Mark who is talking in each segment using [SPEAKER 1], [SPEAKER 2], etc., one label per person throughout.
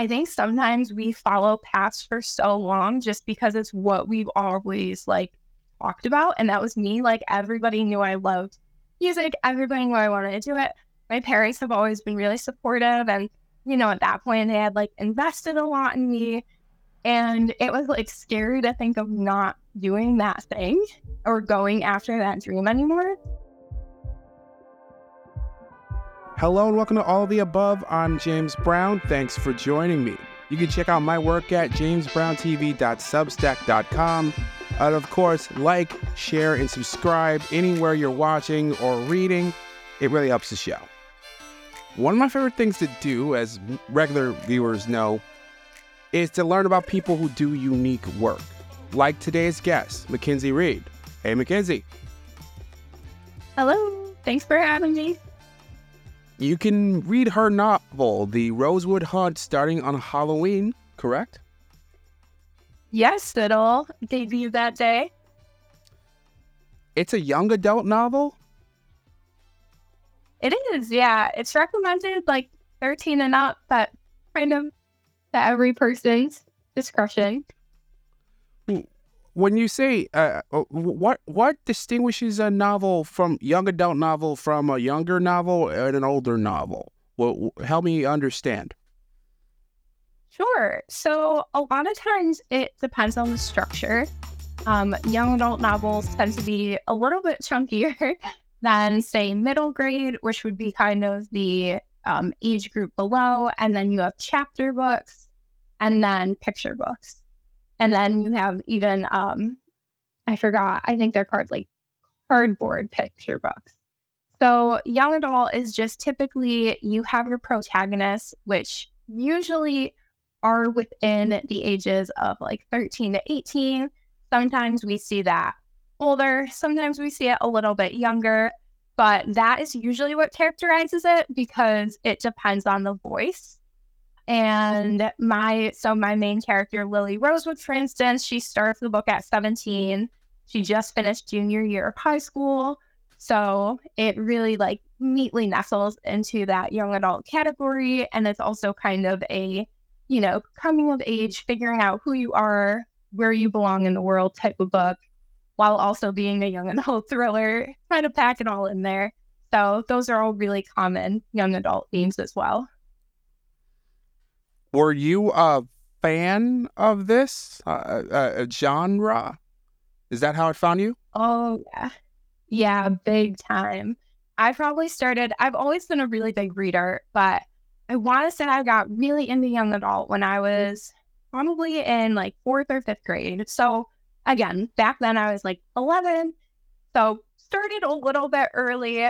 [SPEAKER 1] I think sometimes we follow paths for so long just because it's what we've always like talked about. And that was me. Like everybody knew I loved music, everybody knew I wanted to do it. My parents have always been really supportive. And, you know, at that point, they had like invested a lot in me. And it was like scary to think of not doing that thing or going after that dream anymore.
[SPEAKER 2] Hello and welcome to All of the Above. I'm James Brown. Thanks for joining me. You can check out my work at jamesbrowntv.substack.com. And of course, like, share, and subscribe anywhere you're watching or reading. It really helps the show. One of my favorite things to do, as regular viewers know, is to learn about people who do unique work, like today's guest, Mackenzie Reed. Hey, Mackenzie.
[SPEAKER 1] Hello. Thanks for having me.
[SPEAKER 2] You can read her novel, The Rosewood Hunt, starting on Halloween, correct?
[SPEAKER 1] Yes, it'll debut that day.
[SPEAKER 2] It's a young adult novel?
[SPEAKER 1] It is, yeah. It's recommended like 13 and up, but kind of to every person's discretion
[SPEAKER 2] when you say uh, uh what what distinguishes a novel from young adult novel from a younger novel and an older novel? Well help me understand.
[SPEAKER 1] Sure. So a lot of times it depends on the structure. Um, young adult novels tend to be a little bit chunkier than say middle grade which would be kind of the um, age group below. And then you have chapter books and then picture books and then you have even um I forgot, I think they're called like cardboard picture books. So young adult is just typically you have your protagonists, which usually are within the ages of like 13 to 18. Sometimes we see that older, sometimes we see it a little bit younger, but that is usually what characterizes it because it depends on the voice. Mm-hmm. And my so my main character, Lily Rosewood, for instance, she starts the book at 17. She just finished junior year of high school. So it really like neatly nestles into that young adult category. And it's also kind of a, you know, coming of age, figuring out who you are, where you belong in the world type of book, while also being a young adult thriller, trying to pack it all in there. So those are all really common young adult themes as well.
[SPEAKER 2] Were you a fan of this uh, uh, genre? Is that how it found you?
[SPEAKER 1] Oh, yeah. Yeah, big time. I probably started, I've always been a really big reader, but I want to say I got really into young adult when I was probably in like fourth or fifth grade. So, again, back then I was like 11. So, started a little bit early.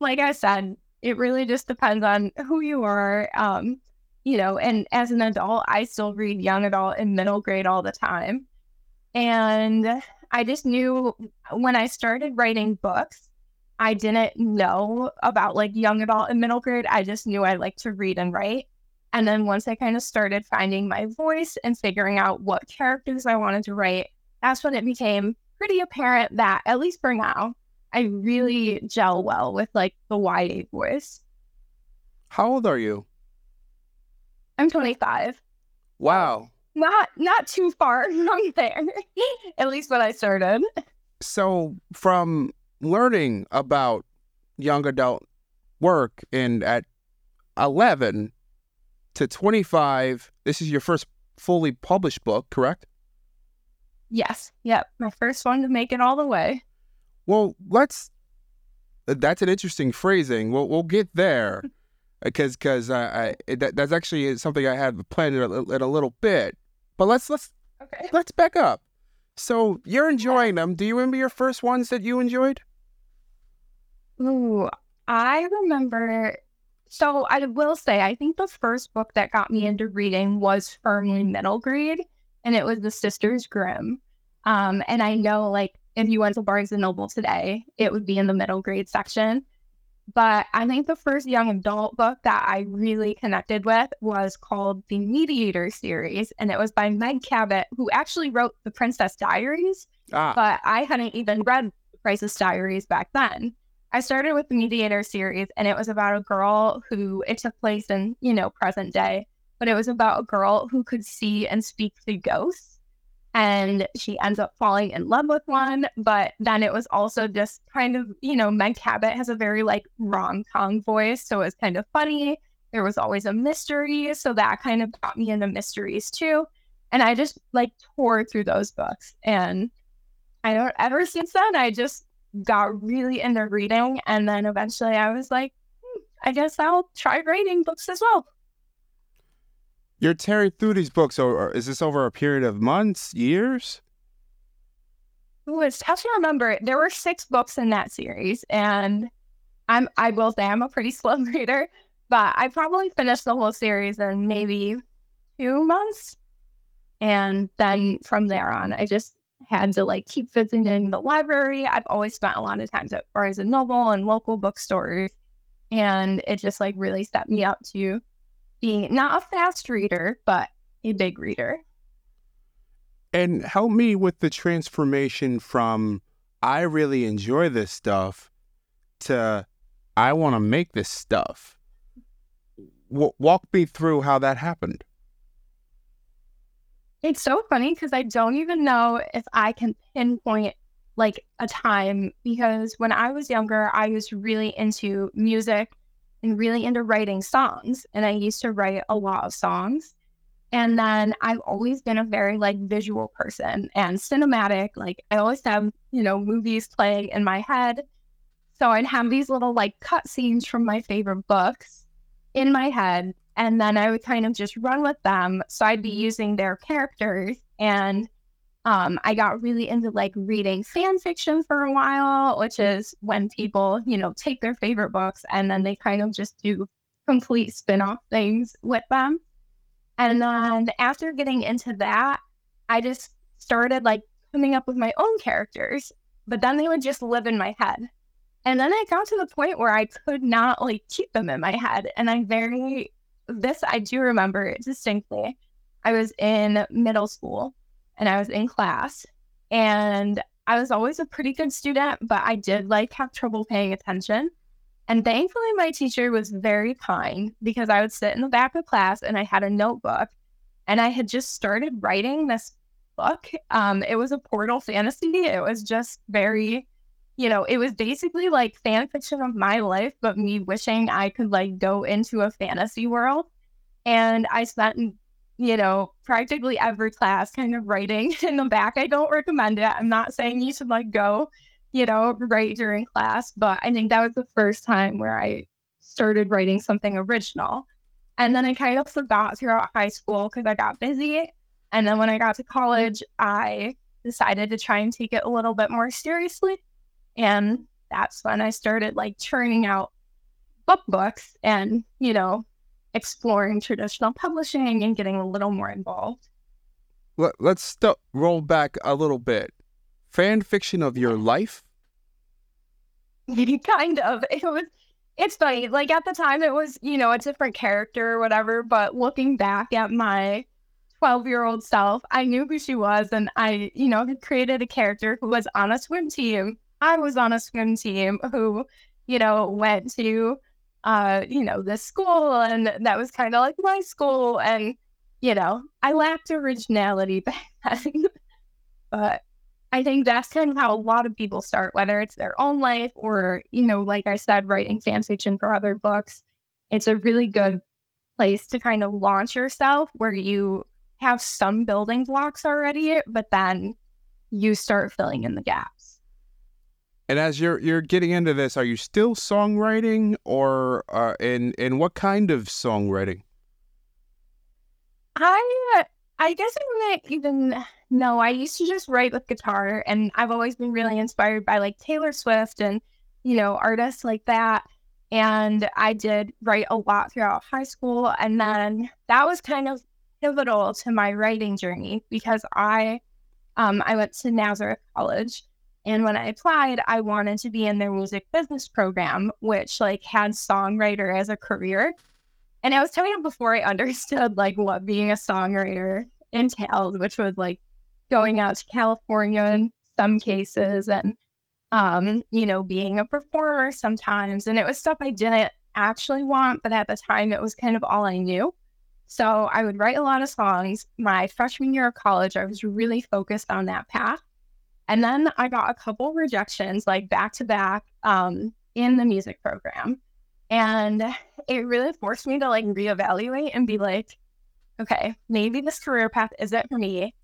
[SPEAKER 1] Like I said, it really just depends on who you are. Um, you know, and as an adult, I still read young adult and middle grade all the time. And I just knew when I started writing books, I didn't know about like young adult and middle grade. I just knew I liked to read and write. And then once I kind of started finding my voice and figuring out what characters I wanted to write, that's when it became pretty apparent that, at least for now, I really gel well with like the YA voice.
[SPEAKER 2] How old are you?
[SPEAKER 1] I'm 25.
[SPEAKER 2] Wow.
[SPEAKER 1] Not not too far from there. At least when I started.
[SPEAKER 2] So from learning about young adult work and at 11 to 25, this is your first fully published book, correct?
[SPEAKER 1] Yes. Yep. My first one to make it all the way.
[SPEAKER 2] Well, let's. That's an interesting phrasing. We'll we'll get there because because I, I that, that's actually something I have planned in a, in a little bit. But let's let's okay. let's back up. So you're enjoying them. Do you remember your first ones that you enjoyed?
[SPEAKER 1] Ooh, I remember. So I will say, I think the first book that got me into reading was firmly middle grade, and it was The Sisters Grimm. Um, and I know, like, if you went to Barnes and Noble today, it would be in the middle grade section. But I think the first young adult book that I really connected with was called The Mediator series. And it was by Meg Cabot, who actually wrote The Princess Diaries. Ah. But I hadn't even read The Princess Diaries back then. I started with the Mediator series, and it was about a girl who it took place in, you know, present day. but it was about a girl who could see and speak to ghosts. And she ends up falling in love with one. But then it was also just kind of, you know, Meg Cabot has a very like rom com voice. So it was kind of funny. There was always a mystery. So that kind of got me into mysteries too. And I just like tore through those books. And I don't ever since then, I just got really into reading. And then eventually I was like, hmm, I guess I'll try writing books as well.
[SPEAKER 2] You're tearing through these books, or is this over a period of months, years?
[SPEAKER 1] Ooh, it's tough to remember. There were six books in that series, and I'm I will say I'm a pretty slow reader, but I probably finished the whole series in maybe two months. And then from there on, I just had to like keep visiting the library. I've always spent a lot of time at Barnes and Noble and local bookstores. And it just like really set me up to be not a fast reader, but a big reader.
[SPEAKER 2] And help me with the transformation from I really enjoy this stuff to I want to make this stuff. W- walk me through how that happened.
[SPEAKER 1] It's so funny because I don't even know if I can pinpoint like a time because when I was younger, I was really into music and really into writing songs. And I used to write a lot of songs. And then I've always been a very like visual person and cinematic. Like I always have, you know, movies playing in my head. So I'd have these little like cut scenes from my favorite books in my head and then I would kind of just run with them. So I'd be using their characters and um, I got really into like reading fan fiction for a while, which is when people, you know, take their favorite books and then they kind of just do complete spin off things with them. And then after getting into that, I just started like coming up with my own characters, but then they would just live in my head. And then I got to the point where I could not like keep them in my head. And I very this I do remember distinctly. I was in middle school and I was in class and I was always a pretty good student, but I did like have trouble paying attention. And thankfully, my teacher was very kind because I would sit in the back of class and I had a notebook and I had just started writing this book. Um, it was a portal fantasy. It was just very you know, it was basically like fan fiction of my life, but me wishing I could like go into a fantasy world. And I spent, you know, practically every class kind of writing in the back. I don't recommend it. I'm not saying you should like go, you know, write during class, but I think that was the first time where I started writing something original. And then I kind of forgot throughout high school because I got busy. And then when I got to college, I decided to try and take it a little bit more seriously. And that's when I started like churning out book books and, you know, exploring traditional publishing and getting a little more involved.
[SPEAKER 2] Let, let's st- roll back a little bit. Fan fiction of your life?
[SPEAKER 1] kind of. It was it's funny. Like at the time it was, you know, a different character or whatever, but looking back at my 12 year old self, I knew who she was and I, you know, had created a character who was on a swim team I was on a swim team who, you know, went to, uh, you know, this school and that was kind of like my school. And, you know, I lacked originality back then. but I think that's kind of how a lot of people start, whether it's their own life or, you know, like I said, writing fan fiction for other books. It's a really good place to kind of launch yourself where you have some building blocks already, but then you start filling in the gaps.
[SPEAKER 2] And as you're you're getting into this, are you still songwriting, or uh, in in what kind of songwriting?
[SPEAKER 1] I I guess I wouldn't even know. I used to just write with guitar, and I've always been really inspired by like Taylor Swift and you know artists like that. And I did write a lot throughout high school, and then that was kind of pivotal to my writing journey because I um, I went to Nazareth College and when I applied, I wanted to be in their music business program, which like had songwriter as a career. And I was telling him before I understood like what being a songwriter entailed, which was like going out to California in some cases and um, you know, being a performer sometimes. And it was stuff I didn't actually want, but at the time it was kind of all I knew. So I would write a lot of songs. My freshman year of college, I was really focused on that path. And then I got a couple rejections, like back to back, um, in the music program. And it really forced me to like reevaluate and be like, okay, maybe this career path isn't for me.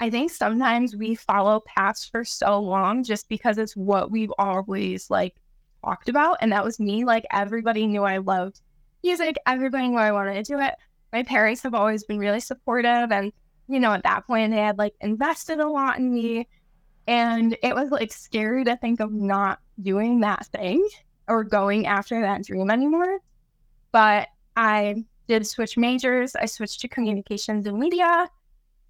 [SPEAKER 1] I think sometimes we follow paths for so long just because it's what we've always like talked about. And that was me. Like everybody knew I loved music, everybody knew I wanted to do it. My parents have always been really supportive. And, you know, at that point, they had like invested a lot in me. And it was like scary to think of not doing that thing or going after that dream anymore. But I did switch majors. I switched to communications and media.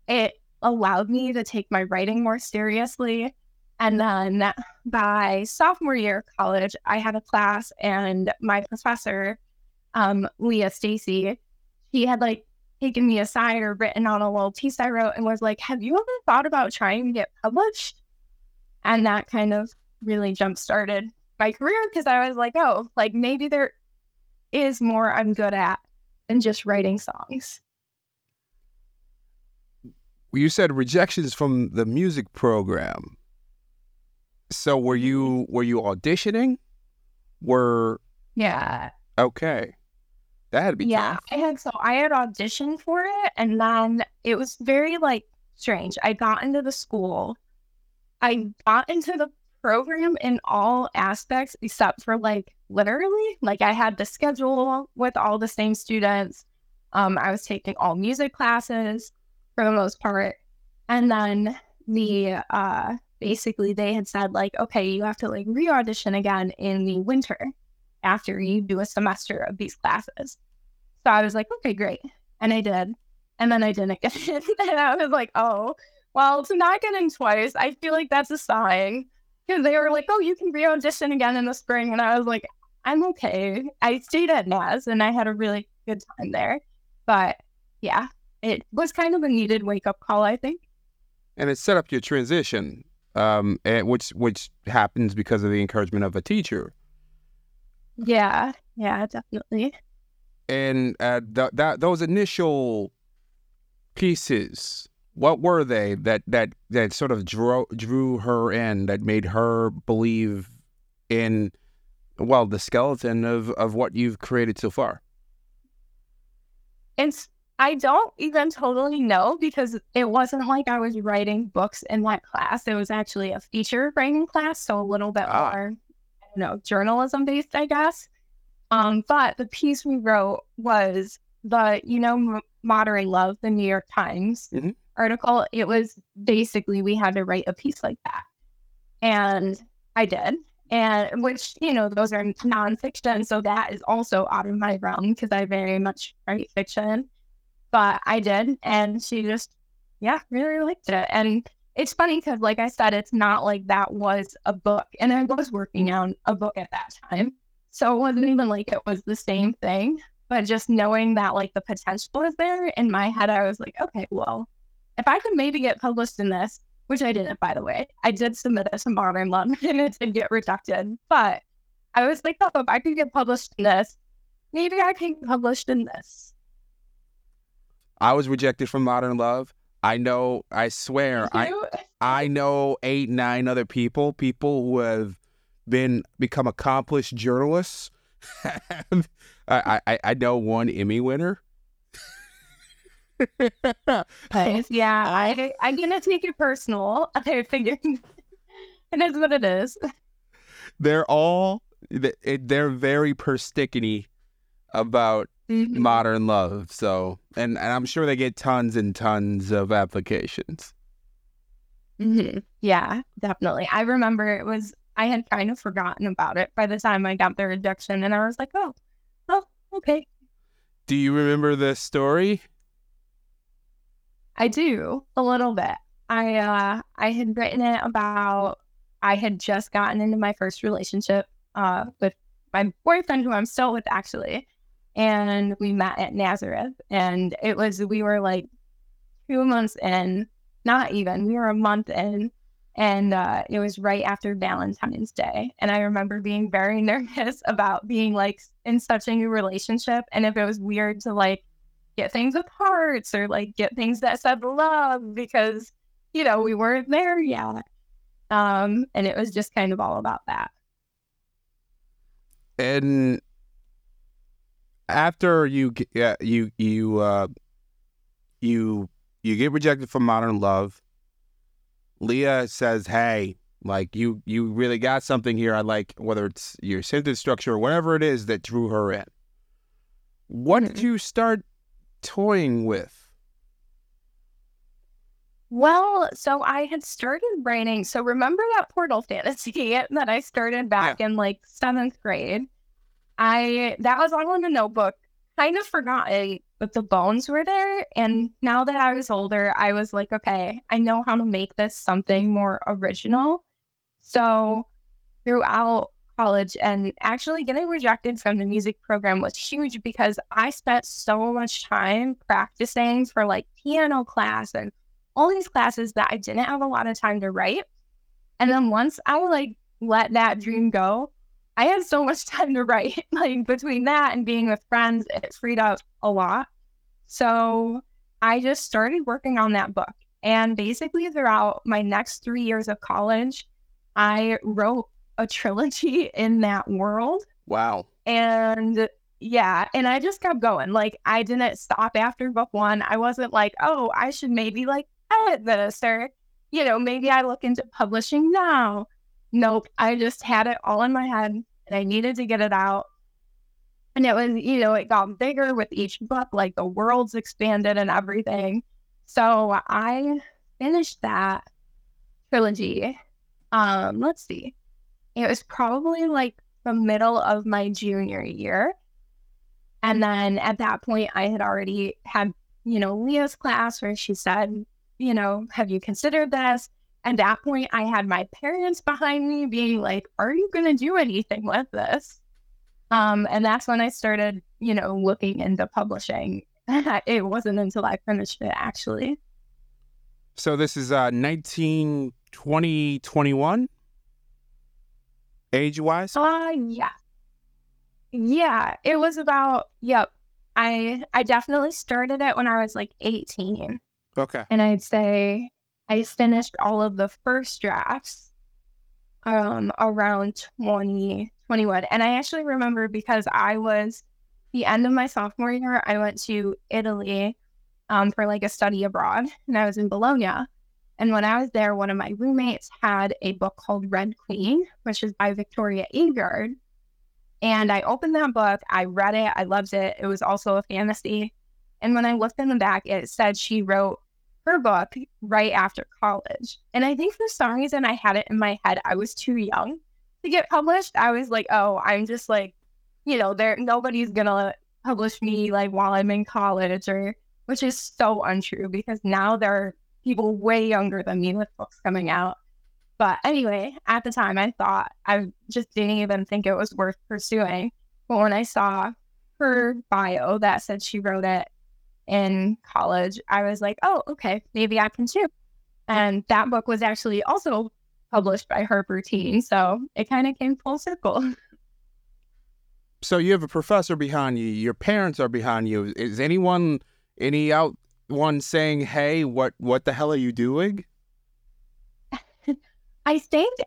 [SPEAKER 1] It allowed me to take my writing more seriously. And then by sophomore year of college, I had a class, and my professor, um, Leah Stacy, he had like taken me aside or written on a little piece I wrote and was like, Have you ever thought about trying to get published? And that kind of really jump started my career because I was like, Oh, like maybe there is more I'm good at than just writing songs.
[SPEAKER 2] You said rejections from the music program. So were
[SPEAKER 1] Mm-hmm.
[SPEAKER 2] you were you auditioning? Were
[SPEAKER 1] Yeah.
[SPEAKER 2] okay. That had to be
[SPEAKER 1] Yeah.
[SPEAKER 2] tough.
[SPEAKER 1] I had so I had auditioned for it and then it was very like strange. I got into the school. I got into the program in all aspects except for like literally. Like I had the schedule with all the same students. Um, I was taking all music classes for the most part. And then the uh basically they had said like, okay, you have to like re-audition again in the winter after you do a semester of these classes. So I was like, okay, great. And I did. And then I didn't get it. and I was like, oh, well, to not get in twice, I feel like that's a sign. Because they were like, oh, you can re audition again in the spring. And I was like, I'm okay. I stayed at Naz and I had a really good time there. But yeah, it was kind of a needed wake up call, I think.
[SPEAKER 2] And it set up your transition, um, and which which happens because of the encouragement of a teacher.
[SPEAKER 1] Yeah, yeah, definitely.
[SPEAKER 2] And uh, th- that those initial pieces, what were they that that that sort of drew drew her in, that made her believe in, well, the skeleton of of what you've created so far?
[SPEAKER 1] It's I don't even totally know because it wasn't like I was writing books in that class. It was actually a feature writing class, so a little bit
[SPEAKER 2] Ah.
[SPEAKER 1] more, don't know, journalism based, I guess. Um, but the piece we wrote was the, you know, M- Modern Love, the New York Times
[SPEAKER 2] Mhm.
[SPEAKER 1] Article. It was basically we had to write a piece like that, and I did. And which, you know, those are nonfiction. So that is also out of my realm because I very much write fiction. But I did. And she just, yeah, really liked it. And it's funny because, like I said, it's not like that was a book. And I was working on a book at that time. So it wasn't even like it was the same thing. But just knowing that, like, the potential was there in my head, I was like, okay, well, if I could maybe get published in this, which I didn't, by the way. I did submit it to Modern Love and it did get rejected. But I was like, oh, if I could get published in this, maybe I can get published in this.
[SPEAKER 2] I was rejected from Modern Love. I know. I swear. I I know eight, nine other people, people who have been become accomplished journalists. I, I I know one Emmy winner.
[SPEAKER 1] Nice. yeah, I, I'm going to take it personal. I figured it is what it is.
[SPEAKER 2] they're all they're very persnickety about
[SPEAKER 1] Mhm.
[SPEAKER 2] modern love. So, and, and I'm sure they get tons and tons of applications.
[SPEAKER 1] Mhm. Yeah, definitely. I remember it was, I had kind of forgotten about it by the time I got the rejection. And I was like, oh, oh, okay.
[SPEAKER 2] Do you remember the story?
[SPEAKER 1] I do a little bit. I uh I had written it about I had just gotten into my first relationship uh with my boyfriend who I'm still with actually. And we met at Nazareth and it was we were like two months in, not even, we were a month in. And uh, it was right after Valentine's Day. And I remember being very nervous about being like in such a new relationship and if it was weird to like get things with hearts or like get things that said love because, you know, we weren't there yet. Um, and it was just kind of all about that.
[SPEAKER 2] And after you get yeah, you you uh you you get rejected from Modern Love, Leah says, "Hey, like you you really got something here. I like whether it's your sentence structure or whatever it is that drew her in. What did
[SPEAKER 1] Mm-hmm.
[SPEAKER 2] you start toying with?
[SPEAKER 1] Well, so I had started writing. So remember that portal fantasy that I started back in like seventh grade? I that was all in a notebook. Kind of forgot it, but the bones were there. And now that I was older, I was like, okay, I know how to make this something more original. So throughout college and actually getting rejected from the music program was huge because I spent so much time practicing for like piano class and all these classes that I didn't have a lot of time to write. And then once I like let that dream go, I had so much time to write. Like between that and being with friends, it freed up a lot. So I just started working on that book. And basically, throughout my next three years of college, I wrote a trilogy in that world.
[SPEAKER 2] Wow.
[SPEAKER 1] And yeah, and I just kept going. Like I didn't stop after book one. I wasn't like, oh, I should maybe like edit this or, you know, maybe I look into publishing now. Nope. I just had it all in my head and I needed to get it out. And it was, you know, it got bigger with each book, like the worlds expanded and everything. So I finished that trilogy. Um, let's see. It was probably like the middle of my junior year. And then at that point, I had already had, you know, Leah's class where she said, you know, have you considered this? And at that point, I had my parents behind me being like, are you going to do anything with this? Um, and that's when I started, you know, looking into publishing. it wasn't until I finished it, actually.
[SPEAKER 2] So this is uh 19, 20, 21? Age wise?
[SPEAKER 1] Uh yeah. Yeah, it was about yep. I I definitely started it when I was like 18.
[SPEAKER 2] Okay.
[SPEAKER 1] And I'd say I finished all of the first drafts um around 20, 21. And I actually remember because I was the end of my sophomore year, I went to Italy um for like a study abroad and I was in Bologna. And when I was there, one of my roommates had a book called Red Queen, which is by Victoria Aveyard. And I opened that book, I read it, I loved it. It was also a fantasy. And when I looked in the back, it said she wrote her book right after college. And I think for some reason I had it in my head I was too young to get published. I was like, oh, I'm just like, you know, there nobody's gonna publish me like while I'm in college or which is so untrue because now there are people way younger than me with books coming out. But anyway, at the time I thought I just didn't even think it was worth pursuing. But when I saw her bio that said she wrote it in college, I was like, oh, okay, maybe I can too. And that book was actually also published by Harper Teen. So it kind of came full circle.
[SPEAKER 2] So you have a professor behind you, your parents are behind you. Is anyone any out one saying, Hey, what what the hell are you doing?
[SPEAKER 1] I think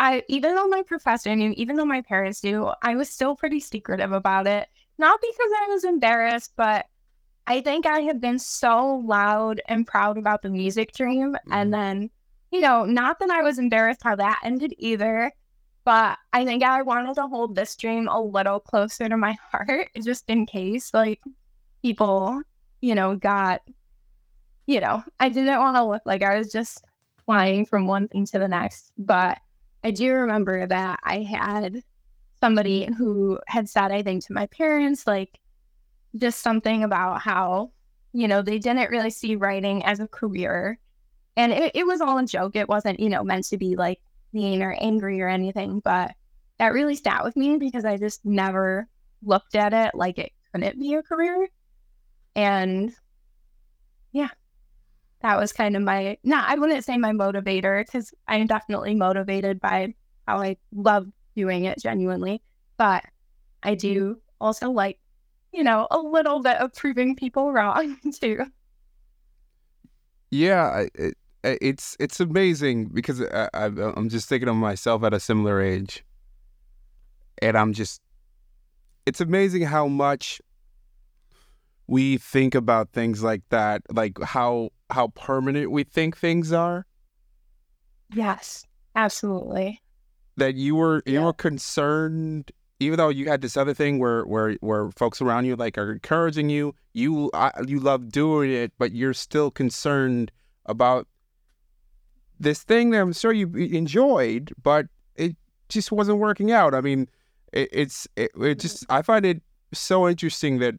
[SPEAKER 1] I, even though my professor knew, even though my parents knew, I was still pretty secretive about it. Not because I was embarrassed, but I think I had been so loud and proud about the music dream. And mm-hmm. then, you know, not that I was embarrassed how that ended either, but I think I wanted to hold this dream a little closer to my heart just in case, like, people, you know, got, you know, I didn't want to look like I was just flying from one thing to the next. But I do remember that I had somebody who had said, I think, to my parents, like, just something about how, you know, they didn't really see writing as a career. And it, it was all a joke. It wasn't, you know, meant to be like mean or angry or anything. But that really sat with me because I just never looked at it like it couldn't be a career. And yeah, that was kind of my, not, I wouldn't say my motivator because I'm definitely motivated by how I love doing it genuinely. But I do also like you know, a little bit of proving people wrong too.
[SPEAKER 2] Yeah, it, it's it's amazing because I, I, I'm just thinking of myself at a similar age, and I'm just, it's amazing how much we think about things like that, like how how permanent we think things are.
[SPEAKER 1] Yes, absolutely.
[SPEAKER 2] That you were you
[SPEAKER 1] Yeah.
[SPEAKER 2] were concerned, even though you had this other thing where where where folks around you like are encouraging you, you I, you love doing it, but you're still concerned about this thing that I'm sure you enjoyed, but it just wasn't working out. I mean, it, it's it, it just I find it so interesting that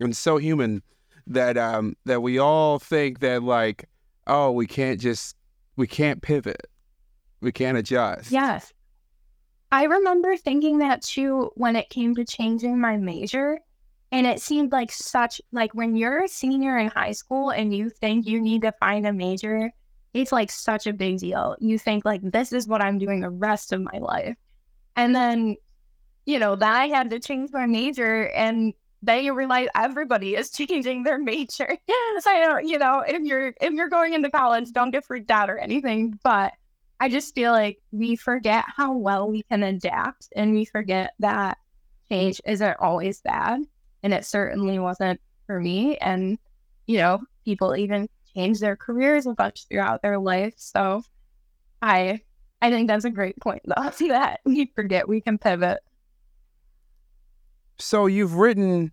[SPEAKER 2] and so human that um that we all think that like oh we can't just we can't pivot we can't adjust
[SPEAKER 1] Yes. I remember thinking that too when it came to changing my major. And it seemed like such like when you're a senior in high school and you think you need to find a major, it's like such a big deal. You think like this is what I'm doing the rest of my life. And then, you know, then I had to change my major and then you realize everybody is changing their major. so I don't, you know, if you're if you're going into college, don't get freaked out or anything. But I just feel like we forget how well we can adapt and we forget that change isn't always bad. And it certainly wasn't for me. And, you know, people even change their careers a bunch throughout their life. So I I think that's a great point though. that we forget we can pivot.
[SPEAKER 2] So you've written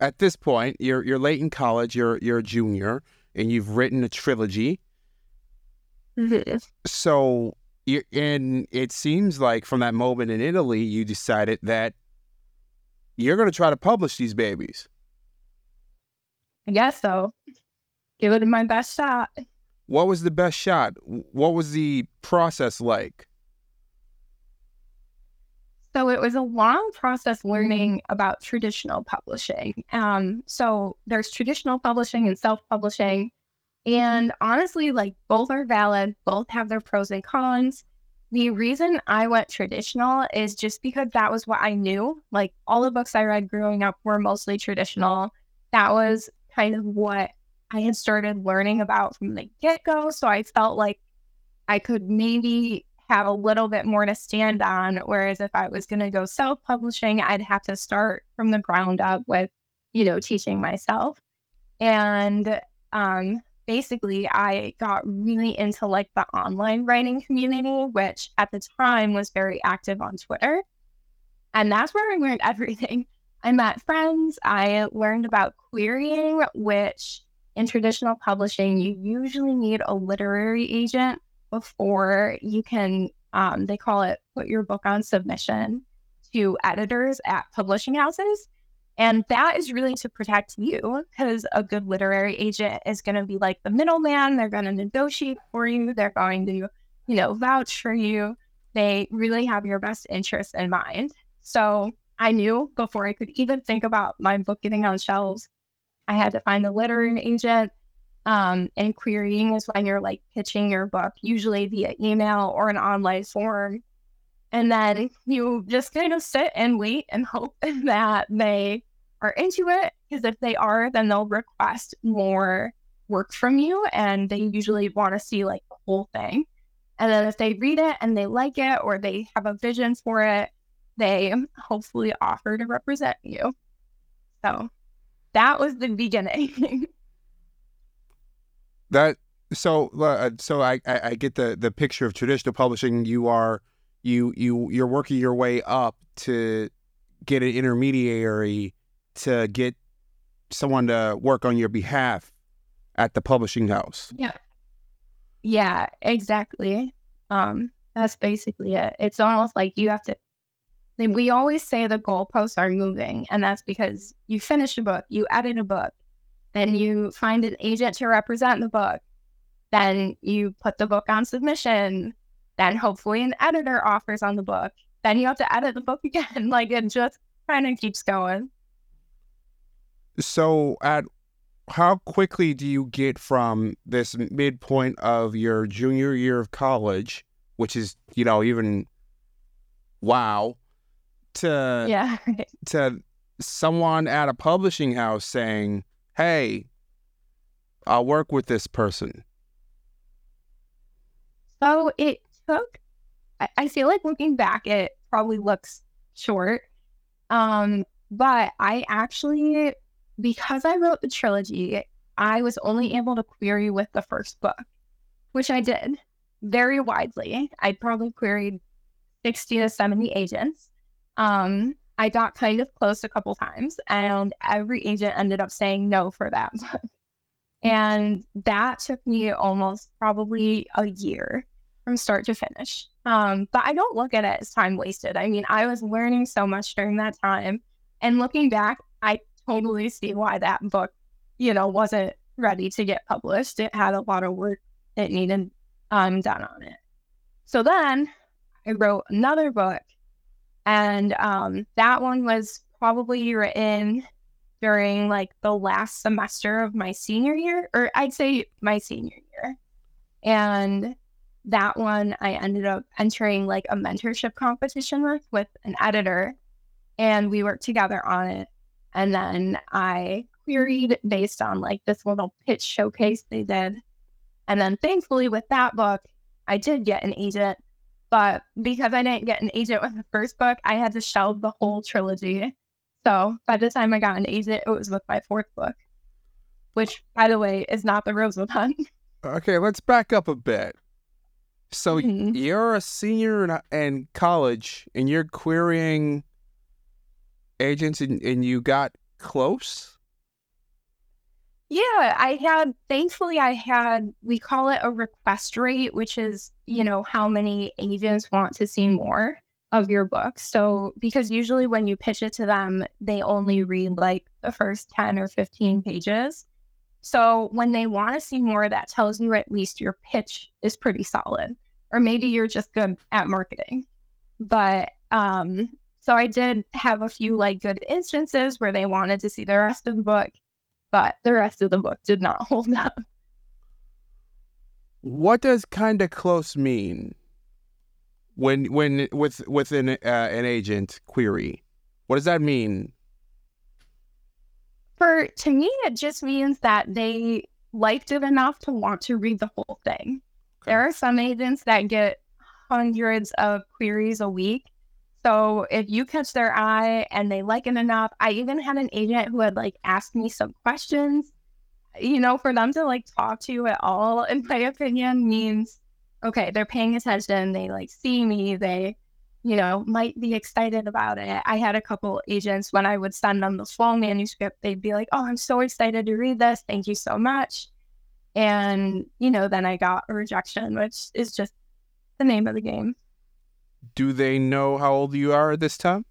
[SPEAKER 2] at this point you're you're late in college you're you're a junior and you've written a trilogy. Mm-hmm. So you and it seems like from that moment in Italy you decided that you're going to try to publish these babies.
[SPEAKER 1] I guess so. Give it my best shot.
[SPEAKER 2] what was the best shot? What was the process like
[SPEAKER 1] So it was a long process learning about traditional publishing. Um, so there's traditional publishing and self-publishing. And honestly, like both are valid, both have their pros and cons. The reason I went traditional is just because that was what I knew. Like all the books I read growing up were mostly traditional. That was kind of what I had started learning about from the get go. So I felt like I could maybe have a little bit more to stand on. Whereas if I was going to go self publishing, I'd have to start from the ground up with, you know, teaching myself. And um, basically, I got really into like the online writing community, which at the time was very active on Twitter. And that's where I learned everything. I met friends, I learned about querying, which in traditional publishing, you usually need a literary agent before you can um, they call it put your book on submission to editors at publishing houses. And that is really to protect you because a good literary agent is going to be like the middleman. They're going to negotiate for you. They're going to you know vouch for you. They really have your best interest in mind. So i knew before i could even think about my book getting on shelves i had to find a literary agent um, and querying is when you're like pitching your book, usually via email or an online form. And then you just kind of sit and wait and hope that they are into it. Because if they are, then they'll request more work from you. And they usually want to see like the whole thing. And then if they read it and they like it or they have a vision for it, they hopefully offer to represent you. So that was the beginning.
[SPEAKER 2] that so uh, so I, I I get the the picture of traditional publishing. You are you you you're working your way up to get an intermediary to get someone to work on your behalf at the publishing house.
[SPEAKER 1] Yeah. Yeah, exactly. Um, that's basically it. It's almost like you have to we always say the goalposts are moving, and that's because you finish a book, you edit a book, then you find an agent to represent the book, then you put the book on submission, then hopefully an editor offers on the book, then you have to edit the book again. like it just kind of keeps going.
[SPEAKER 2] So at how quickly do you get from this midpoint of your junior year of college, which is, you know, even wow, to
[SPEAKER 1] Yeah.
[SPEAKER 2] to someone at a publishing house saying, "Hey, I'll work with this person"?
[SPEAKER 1] So it took. I, I feel like looking back, it probably looks short. Um, but I actually, because I wrote the trilogy, I was only able to query with the first book, which I did very widely. I probably queried 60 to 70 agents. Um, I got kind of close a couple times, and every agent ended up saying no for that. And that took me almost probably a year from start to finish. Um, but I don't look at it as time wasted. I mean, I was learning so much during that time. And looking back, I totally see why that book, you know, wasn't ready to get published. It had a lot of work it needed um, done on it. So then I wrote another book, and um, that one was probably written during like the last semester of my senior year, or I'd say my senior year. And that one I ended up entering like a mentorship competition with with an editor and we worked together on it. And then I queried based on like this little pitch showcase they did. And then thankfully with that book, I did get an agent. But because I didn't get an agent with the first book, I had to shelve the whole trilogy. So by the time I got an agent, it was with my fourth book, which, by the way, is not the Rosewood Hunt.
[SPEAKER 2] Okay, let's back up a bit. So mm-hmm. you're a senior in, in, college and you're querying agents and, and you got close?
[SPEAKER 1] Yeah, I had, thankfully, I had, we call it a request rate, which is, you know, how many agents want to see more of your book. So, because usually when you pitch it to them, they only read like the first 10 or 15 pages. So, when they want to see more, that tells you at least your pitch is pretty solid, or maybe you're just good at marketing. But um, so I did have a few like good instances where they wanted to see the rest of the book, but the rest of the book did not hold up.
[SPEAKER 2] What does kind of close mean when when with with an uh, an agent query? What does that mean?
[SPEAKER 1] For to me, it just means that they liked it enough to want to read the whole thing. Okay. There are some agents that get hundreds of queries a week so if you catch their eye and they like it enough, I even had an agent who had like asked me some questions, you know, for them to like talk to you at all, in my opinion, means okay, they're paying attention, they like see me, they, you know, might be excited about it. I had a couple agents when I would send them the full manuscript, they'd be like, Oh, I'm so excited to read this. Thank you so much. And, you know, then I got a rejection, which is just the name of the game
[SPEAKER 2] do they know how old you are at this time?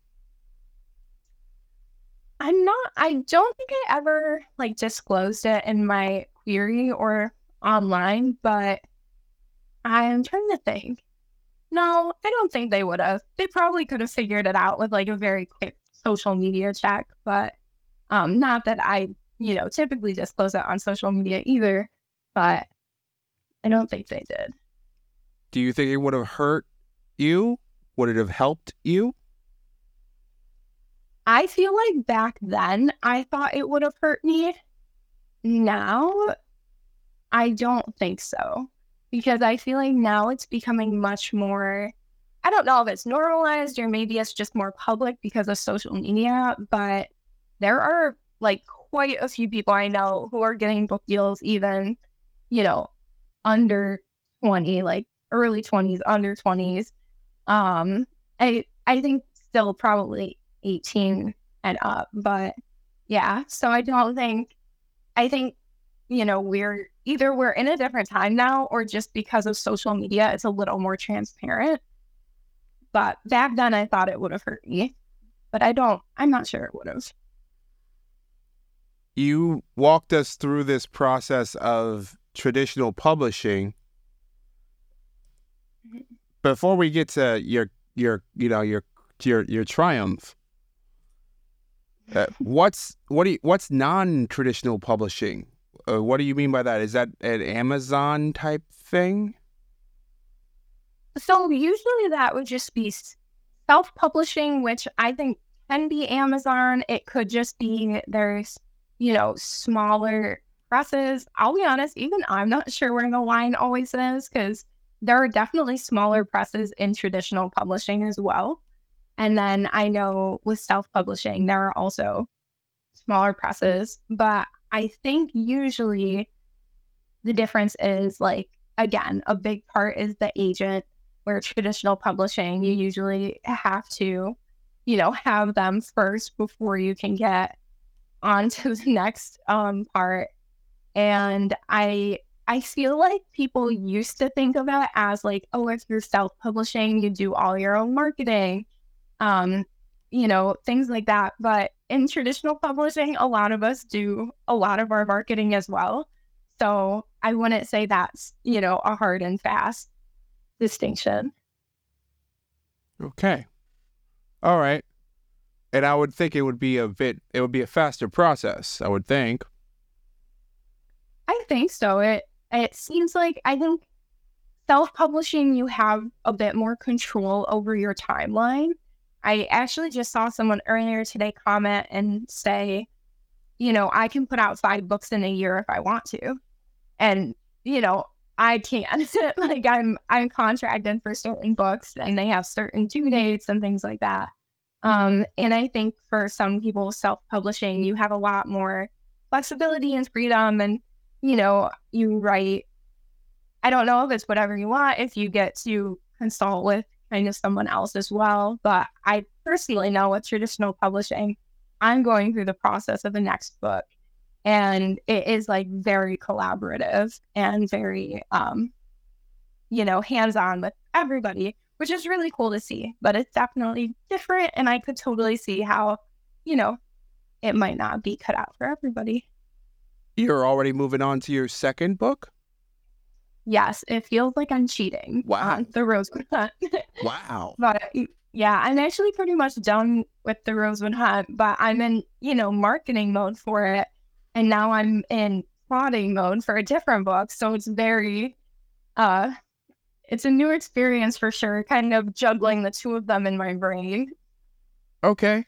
[SPEAKER 1] I'm not, I don't think I ever like disclosed it in my query or online, but I'm trying to think. No, I don't think they would have. They probably could have figured it out with like a very quick social media check, but um, not that I, you know, typically disclose it on social media either, but I don't think they did.
[SPEAKER 2] Do you think it would have hurt you would it have helped you?
[SPEAKER 1] I feel like back then I thought it would have hurt me. Now, I don't think so. Because I feel like now it's becoming much more, I don't know if it's normalized or maybe it's just more public because of social media, but there are like quite a few people I know who are getting book deals even, you know, under 20, like early 20s, under 20s um, I I think still probably 18 and up, but yeah. So I don't think I think you know we're either we're in a different time now or just because of social media it's a little more transparent. But back then I thought it would have hurt me, but I don't. I'm not sure it would have.
[SPEAKER 2] You walked us through this process of traditional publishing before we get to your your you know your your your triumph, uh, what's what do you, what's non traditional publishing? Uh, what do you mean by that? Is that an Amazon type thing?
[SPEAKER 1] So usually that would just be self publishing, which I think can be Amazon. It could just be there's, you know, smaller presses. I'll be honest, even I'm not sure where the line always is because there are definitely smaller presses in traditional publishing as well. And then I know with self publishing, there are also smaller presses, but I think usually the difference is like, again, a big part is the agent, where traditional publishing, you usually have to, you know, have them first before you can get onto the next um, part. And I I feel like people used to think of it as like, oh, if you're self-publishing, you do all your own marketing, um, you know, things like that. But in traditional publishing, a lot of us do a lot of our marketing as well. So I wouldn't say that's, you know, a hard and fast distinction.
[SPEAKER 2] Okay. All right. And I would think it would be a bit it would be a faster process, I would think.
[SPEAKER 1] I think so. It it seems like I think self-publishing you have a bit more control over your timeline. I actually just saw someone earlier today comment and say, you know, I can put out five books in a year if I want to. And, you know, I can't. like I'm I'm contracted for certain books and they have certain due dates and things like that. Um, and I think for some people self-publishing, you have a lot more flexibility and freedom and you know, you write I don't know if it's whatever you want if you get to consult with kind of someone else as well. But I personally know with traditional publishing, I'm going through the process of the next book and it is like very collaborative and very um you know hands-on with everybody which is really cool to see but it's definitely different and i could totally see how you know it might not be cut out for everybody
[SPEAKER 2] you're already moving on to your second book
[SPEAKER 1] yes it feels like i'm cheating
[SPEAKER 2] wow
[SPEAKER 1] on the rosewood hunt
[SPEAKER 2] wow
[SPEAKER 1] but yeah i'm actually pretty much done with the rosewood hunt but i'm in you know marketing mode for it and now I'm in plotting mode for a different book. So it's very, uh, it's a new experience for sure. Kind of juggling the two of them in my brain.
[SPEAKER 2] Okay,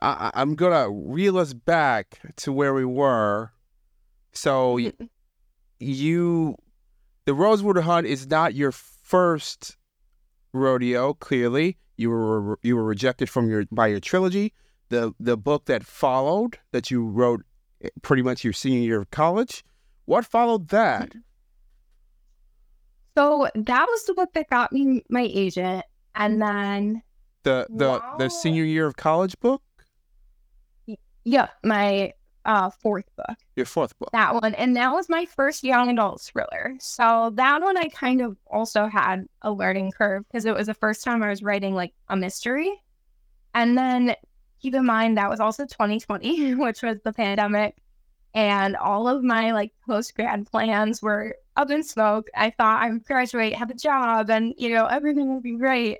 [SPEAKER 2] I- I'm gonna reel us back to where we were. So mm-hmm. you, the Rosewood Hunt is not your first rodeo. Clearly, you were you were rejected from your by your trilogy. The the book that followed that you wrote eh, pretty much your senior year of college. What followed that? Mm-hmm.
[SPEAKER 1] So that was the book that got me my agent, and mm-hmm. then
[SPEAKER 2] the the wow. the senior year of college book.
[SPEAKER 1] Yeah, my uh fourth book.
[SPEAKER 2] Your fourth book.
[SPEAKER 1] That one, and that was my first young adult thriller. So that one I kind of also had a learning curve because it was the first time I was writing like a mystery, and then keep in mind that was also 2020, which was the pandemic. And all of my like post grad plans were up in smoke. I thought I would graduate, have a job, and you know, everything would be great.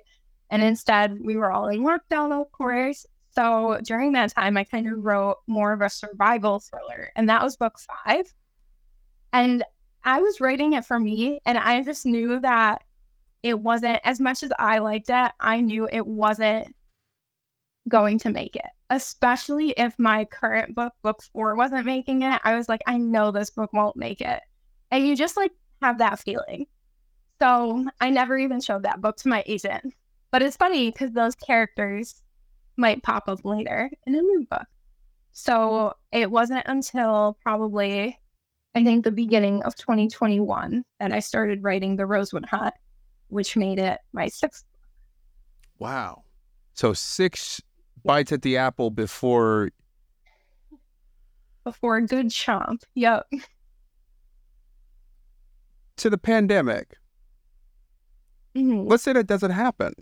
[SPEAKER 1] And instead, we were all in lockdown, of course. So during that time, I kind of wrote more of a survival thriller, and that was book five. And I was writing it for me, and I just knew that it wasn't as much as I liked it, I knew it wasn't going to make it, especially if my current book, book four, wasn't making it. I was like, I know this book won't make it. And you just like have that feeling. So I never even showed that book to my agent. But it's funny because those characters might pop up later in a new book. So it wasn't until probably, I think, the beginning of 2021 that I started writing The Rosewood Hunt, which made it my sixth book.
[SPEAKER 2] Wow. So six bites at the apple before
[SPEAKER 1] before a good chomp. Yep.
[SPEAKER 2] To the pandemic. Mm-hmm. Let's say that doesn't happen.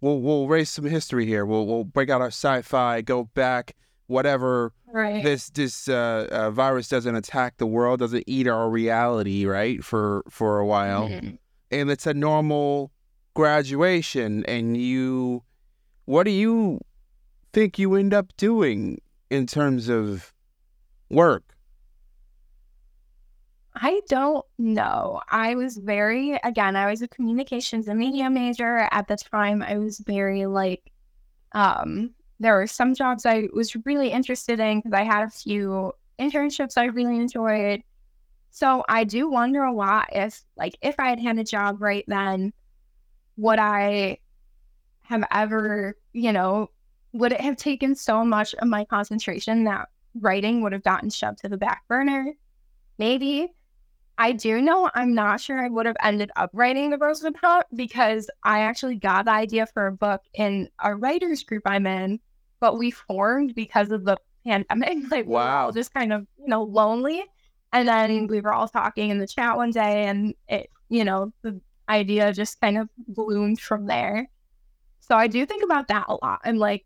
[SPEAKER 2] We'll we'll raise some history here. We'll we'll break out our sci-fi, go back, whatever.
[SPEAKER 1] Right.
[SPEAKER 2] This this uh, uh, virus doesn't attack the world, doesn't eat our reality, right? For for a while, mm-hmm. and it's a normal graduation. And you, what do you think you end up doing in terms of work?
[SPEAKER 1] I don't know. I was very, again, I was a communications and media major. At the time, I was very like, um, there were some jobs I was really interested in because I had a few internships I really enjoyed. So I do wonder a lot if, like, if I had had a job right then, would I have ever, you know, would it have taken so much of my concentration that writing would have gotten shoved to the back burner? Maybe. I do know I'm not sure I would have ended up writing the Rosewood Hunt because I actually got the idea for a book in a writers group I'm in, but we formed because of the pandemic. Like wow. we were all just kind of, you know, lonely. And then we were all talking in the chat one day and it, you know, the idea just kind of bloomed from there. So I do think about that a lot. I'm like,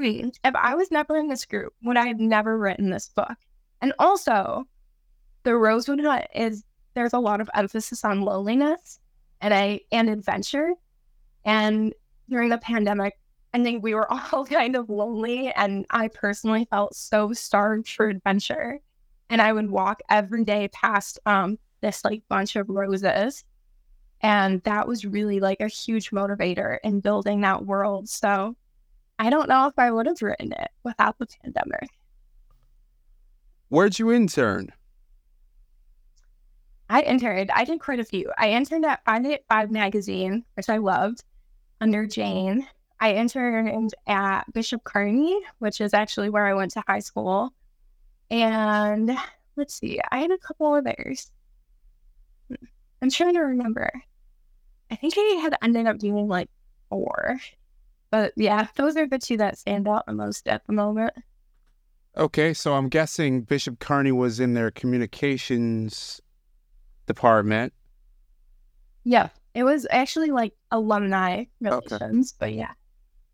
[SPEAKER 1] hmm, if I was never in this group, would I have never written this book? And also, the Rosewood Hunt is there's a lot of emphasis on loneliness and a and adventure. And during the pandemic, I think we were all kind of lonely, and I personally felt so starved for adventure. And I would walk every day past um, this like bunch of roses and that was really like a huge motivator in building that world. So I don't know if I would have written it without the pandemic.
[SPEAKER 2] Where'd you intern?
[SPEAKER 1] I interned. I did quite a few. I interned at 585 Magazine, which I loved, under Jane. I interned at Bishop Kearney, which is actually where I went to high school. And let's see, I had a couple others. I'm trying to remember. I think I had ended up doing like four. But yeah, those are the two that stand out the most at the moment.
[SPEAKER 2] Okay, so I'm guessing Bishop Kearney was in their communications department.
[SPEAKER 1] Yeah, it was actually like alumni relations, okay. but yeah.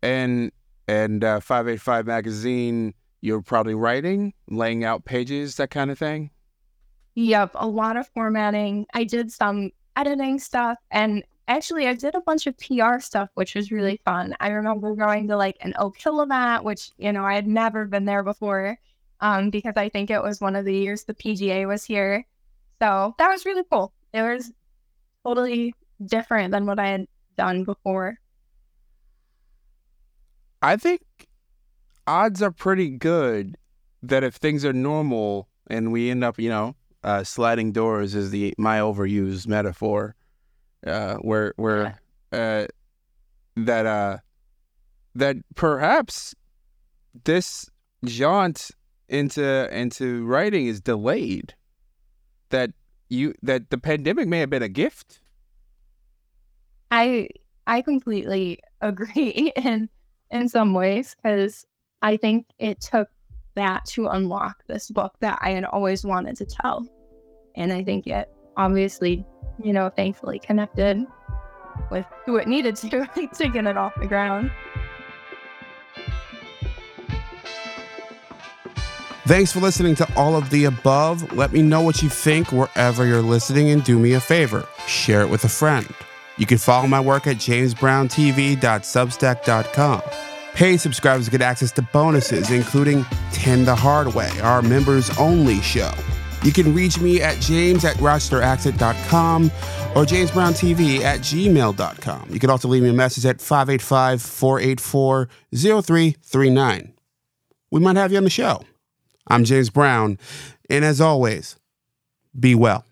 [SPEAKER 2] And and uh, 585 magazine, you're probably writing, laying out pages, that kind of thing.
[SPEAKER 1] Yep, a lot of formatting. I did some editing stuff, and actually I did a bunch of PR stuff, which was really fun. I remember going to like an Oak Hill event, which, you know, I had never been there before um, because I think it was one of the years the PGA was here. So that was really cool. It was totally different than what I had done before.
[SPEAKER 2] I think odds are pretty good that if things are normal and we end up, you know, uh, sliding doors is the my overused metaphor uh, where where uh, that uh, that perhaps this jaunt into into writing is delayed. That you that the pandemic may have been a gift.
[SPEAKER 1] I I completely agree in in some ways because I think it took that to unlock this book that I had always wanted to tell. And I think it obviously you know, thankfully connected with who it needed to to get it off the ground.
[SPEAKER 2] Thanks for listening to all of the above. Let me know what you think wherever you're listening and do me a favor share it with a friend. You can follow my work at jamesbrowntv.substack.com. Paid subscribers get access to bonuses, including 10 the Hard Way, our members only show you can reach me at james at rochesteraccent.com or jamesbrowntv at gmail.com. You can also leave me a message at 585 484 0339. We might have you on the show. I'm James Brown, and as always, be well.